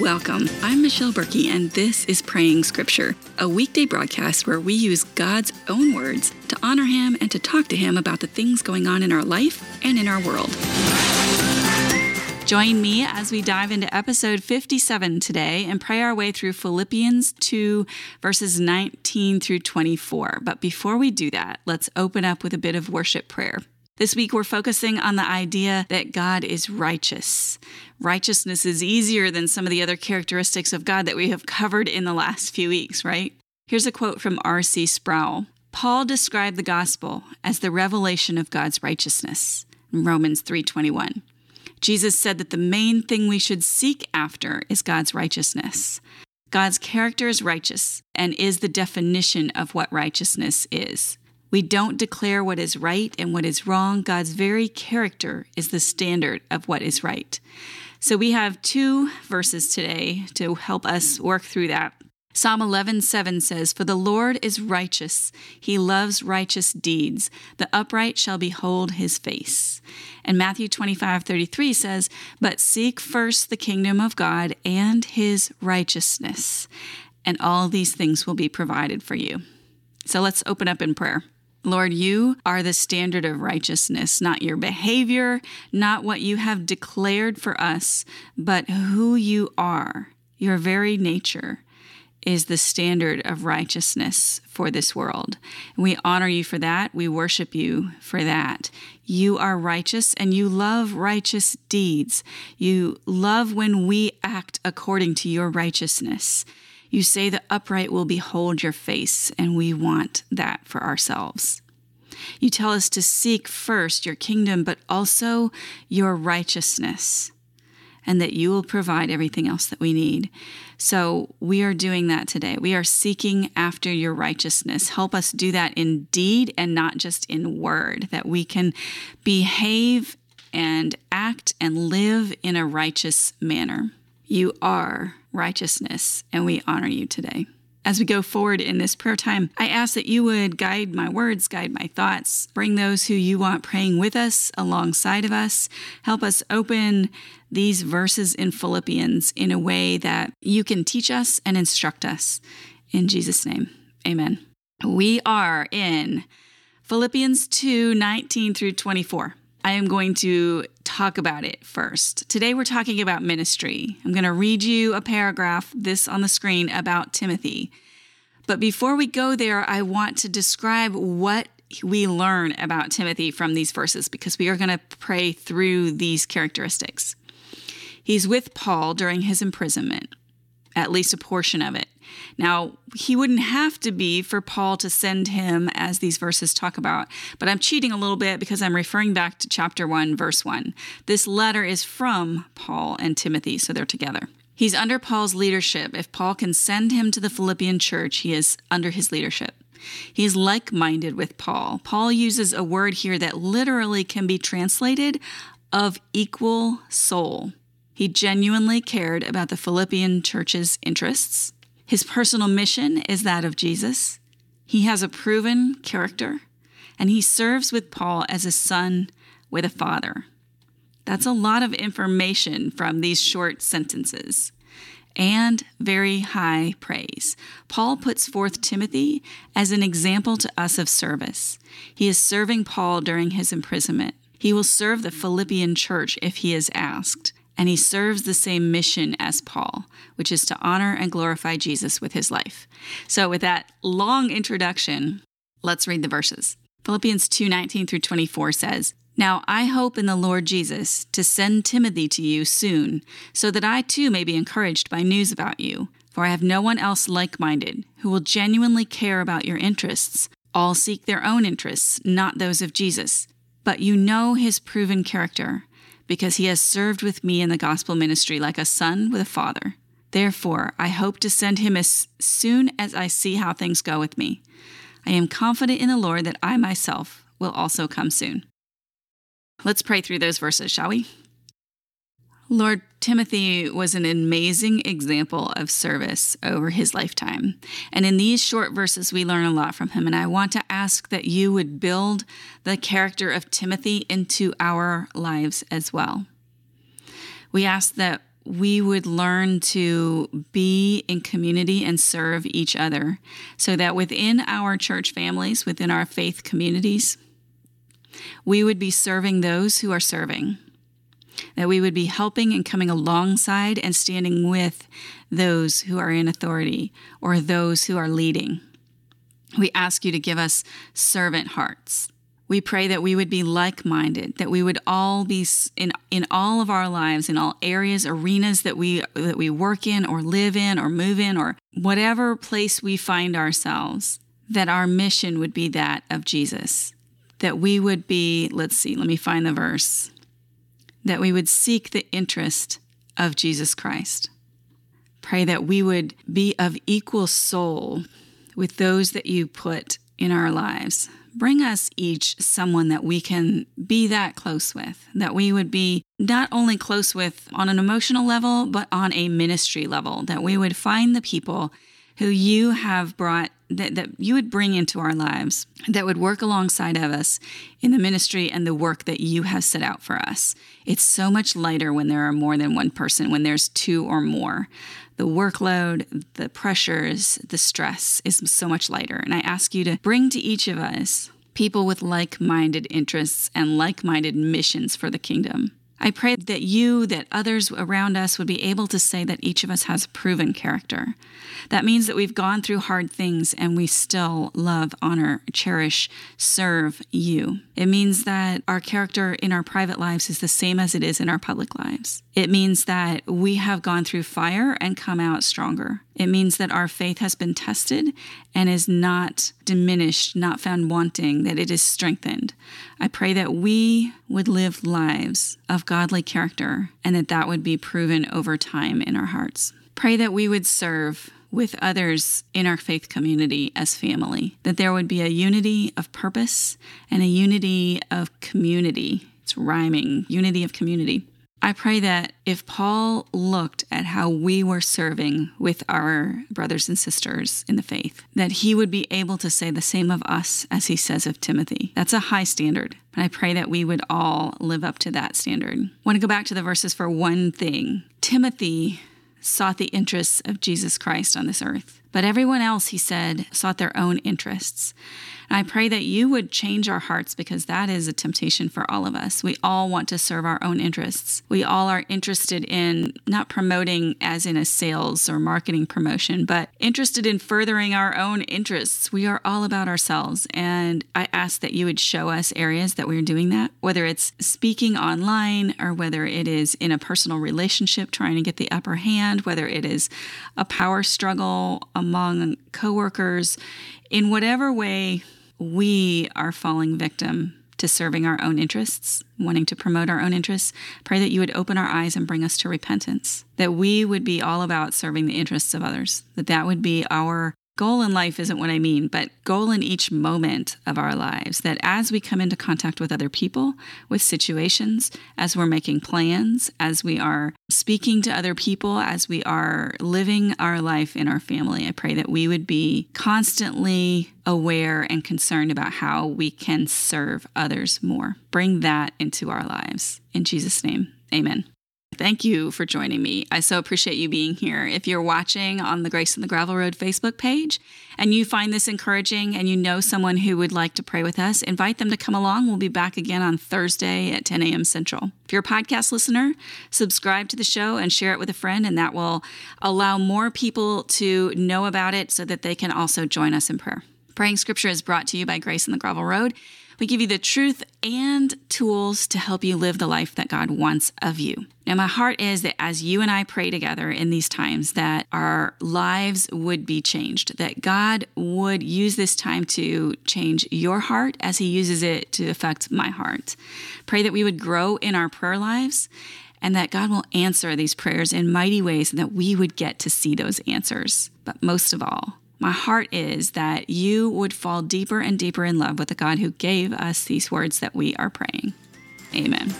Welcome. I'm Michelle Berkey, and this is Praying Scripture, a weekday broadcast where we use God's own words to honor Him and to talk to Him about the things going on in our life and in our world. Join me as we dive into episode 57 today and pray our way through Philippians 2, verses 19 through 24. But before we do that, let's open up with a bit of worship prayer. This week, we're focusing on the idea that God is righteous. Righteousness is easier than some of the other characteristics of God that we have covered in the last few weeks, right? Here's a quote from R.C. Sproul Paul described the gospel as the revelation of God's righteousness. In Romans 3:21. Jesus said that the main thing we should seek after is God's righteousness. God's character is righteous and is the definition of what righteousness is. We don't declare what is right and what is wrong. God's very character is the standard of what is right. So we have two verses today to help us work through that. Psalm 11:7 says, "For the Lord is righteous; he loves righteous deeds. The upright shall behold his face." And Matthew 25:33 says, "But seek first the kingdom of God and his righteousness, and all these things will be provided for you." So let's open up in prayer. Lord, you are the standard of righteousness, not your behavior, not what you have declared for us, but who you are, your very nature is the standard of righteousness for this world. We honor you for that. We worship you for that. You are righteous and you love righteous deeds. You love when we act according to your righteousness. You say the upright will behold your face, and we want that for ourselves. You tell us to seek first your kingdom, but also your righteousness and that you will provide everything else that we need. So we are doing that today. We are seeking after your righteousness. Help us do that in deed and not just in word, that we can behave and act and live in a righteous manner. You are righteousness, and we honor you today. As we go forward in this prayer time, I ask that you would guide my words, guide my thoughts, bring those who you want praying with us alongside of us. Help us open these verses in Philippians in a way that you can teach us and instruct us. In Jesus' name, amen. We are in Philippians 2 19 through 24. I am going to talk about it first. Today we're talking about ministry. I'm going to read you a paragraph, this on the screen, about Timothy. But before we go there, I want to describe what we learn about Timothy from these verses because we are going to pray through these characteristics. He's with Paul during his imprisonment, at least a portion of it. Now, he wouldn't have to be for Paul to send him, as these verses talk about, but I'm cheating a little bit because I'm referring back to chapter 1, verse 1. This letter is from Paul and Timothy, so they're together. He's under Paul's leadership. If Paul can send him to the Philippian church, he is under his leadership. He's like minded with Paul. Paul uses a word here that literally can be translated of equal soul. He genuinely cared about the Philippian church's interests. His personal mission is that of Jesus. He has a proven character, and he serves with Paul as a son with a father. That's a lot of information from these short sentences and very high praise. Paul puts forth Timothy as an example to us of service. He is serving Paul during his imprisonment. He will serve the Philippian church if he is asked and he serves the same mission as Paul, which is to honor and glorify Jesus with his life. So, with that long introduction, let's read the verses. Philippians 2 19 through 24 says, Now I hope in the Lord Jesus to send Timothy to you soon, so that I too may be encouraged by news about you. For I have no one else like minded who will genuinely care about your interests. All seek their own interests, not those of Jesus. But you know his proven character because he has served with me in the gospel ministry like a son with a father. Therefore, I hope to send him as soon as I see how things go with me. I am confident in the Lord that I myself will also come soon. Let's pray through those verses, shall we? Lord, Timothy was an amazing example of service over his lifetime. And in these short verses, we learn a lot from him. And I want to ask that you would build the character of Timothy into our lives as well. We ask that we would learn to be in community and serve each other so that within our church families, within our faith communities, we would be serving those who are serving. That we would be helping and coming alongside and standing with those who are in authority or those who are leading. We ask you to give us servant hearts we pray that we would be like minded, that we would all be in, in all of our lives, in all areas, arenas that we, that we work in or live in or move in or whatever place we find ourselves, that our mission would be that of Jesus. That we would be, let's see, let me find the verse, that we would seek the interest of Jesus Christ. Pray that we would be of equal soul with those that you put in our lives bring us each someone that we can be that close with, that we would be not only close with on an emotional level, but on a ministry level, that we would find the people who you have brought that, that you would bring into our lives that would work alongside of us in the ministry and the work that you have set out for us. It's so much lighter when there are more than one person, when there's two or more. The workload, the pressures, the stress is so much lighter. And I ask you to bring to each of us people with like minded interests and like minded missions for the kingdom. I pray that you, that others around us would be able to say that each of us has proven character. That means that we've gone through hard things and we still love, honor, cherish, serve you. It means that our character in our private lives is the same as it is in our public lives. It means that we have gone through fire and come out stronger. It means that our faith has been tested and is not diminished, not found wanting, that it is strengthened. I pray that we would live lives of godly character and that that would be proven over time in our hearts. Pray that we would serve with others in our faith community as family, that there would be a unity of purpose and a unity of community. It's rhyming, unity of community. I pray that if Paul looked at how we were serving with our brothers and sisters in the faith, that he would be able to say the same of us as he says of Timothy. That's a high standard. And I pray that we would all live up to that standard. I want to go back to the verses for one thing. Timothy sought the interests of Jesus Christ on this earth. But everyone else, he said, sought their own interests. And I pray that you would change our hearts because that is a temptation for all of us. We all want to serve our own interests. We all are interested in not promoting as in a sales or marketing promotion, but interested in furthering our own interests. We are all about ourselves. And I ask that you would show us areas that we're doing that, whether it's speaking online or whether it is in a personal relationship trying to get the upper hand, whether it is a power struggle among coworkers, in whatever way we are falling victim to serving our own interests, wanting to promote our own interests, pray that you would open our eyes and bring us to repentance, that we would be all about serving the interests of others, that that would be our goal in life isn't what I mean, but goal in each moment of our lives. That as we come into contact with other people, with situations, as we're making plans, as we are speaking to other people, as we are living our life in our family, I pray that we would be constantly aware and concerned about how we can serve others more. Bring that into our lives. In Jesus' name, amen. Thank you for joining me. I so appreciate you being here. If you're watching on the Grace on the Gravel Road Facebook page and you find this encouraging and you know someone who would like to pray with us, invite them to come along. We'll be back again on Thursday at 10 a.m. Central. If you're a podcast listener, subscribe to the show and share it with a friend, and that will allow more people to know about it so that they can also join us in prayer. Praying Scripture is brought to you by Grace on the Gravel Road. We give you the truth and tools to help you live the life that God wants of you. Now, my heart is that as you and I pray together in these times, that our lives would be changed, that God would use this time to change your heart as He uses it to affect my heart. Pray that we would grow in our prayer lives and that God will answer these prayers in mighty ways and that we would get to see those answers. But most of all, my heart is that you would fall deeper and deeper in love with the God who gave us these words that we are praying. Amen.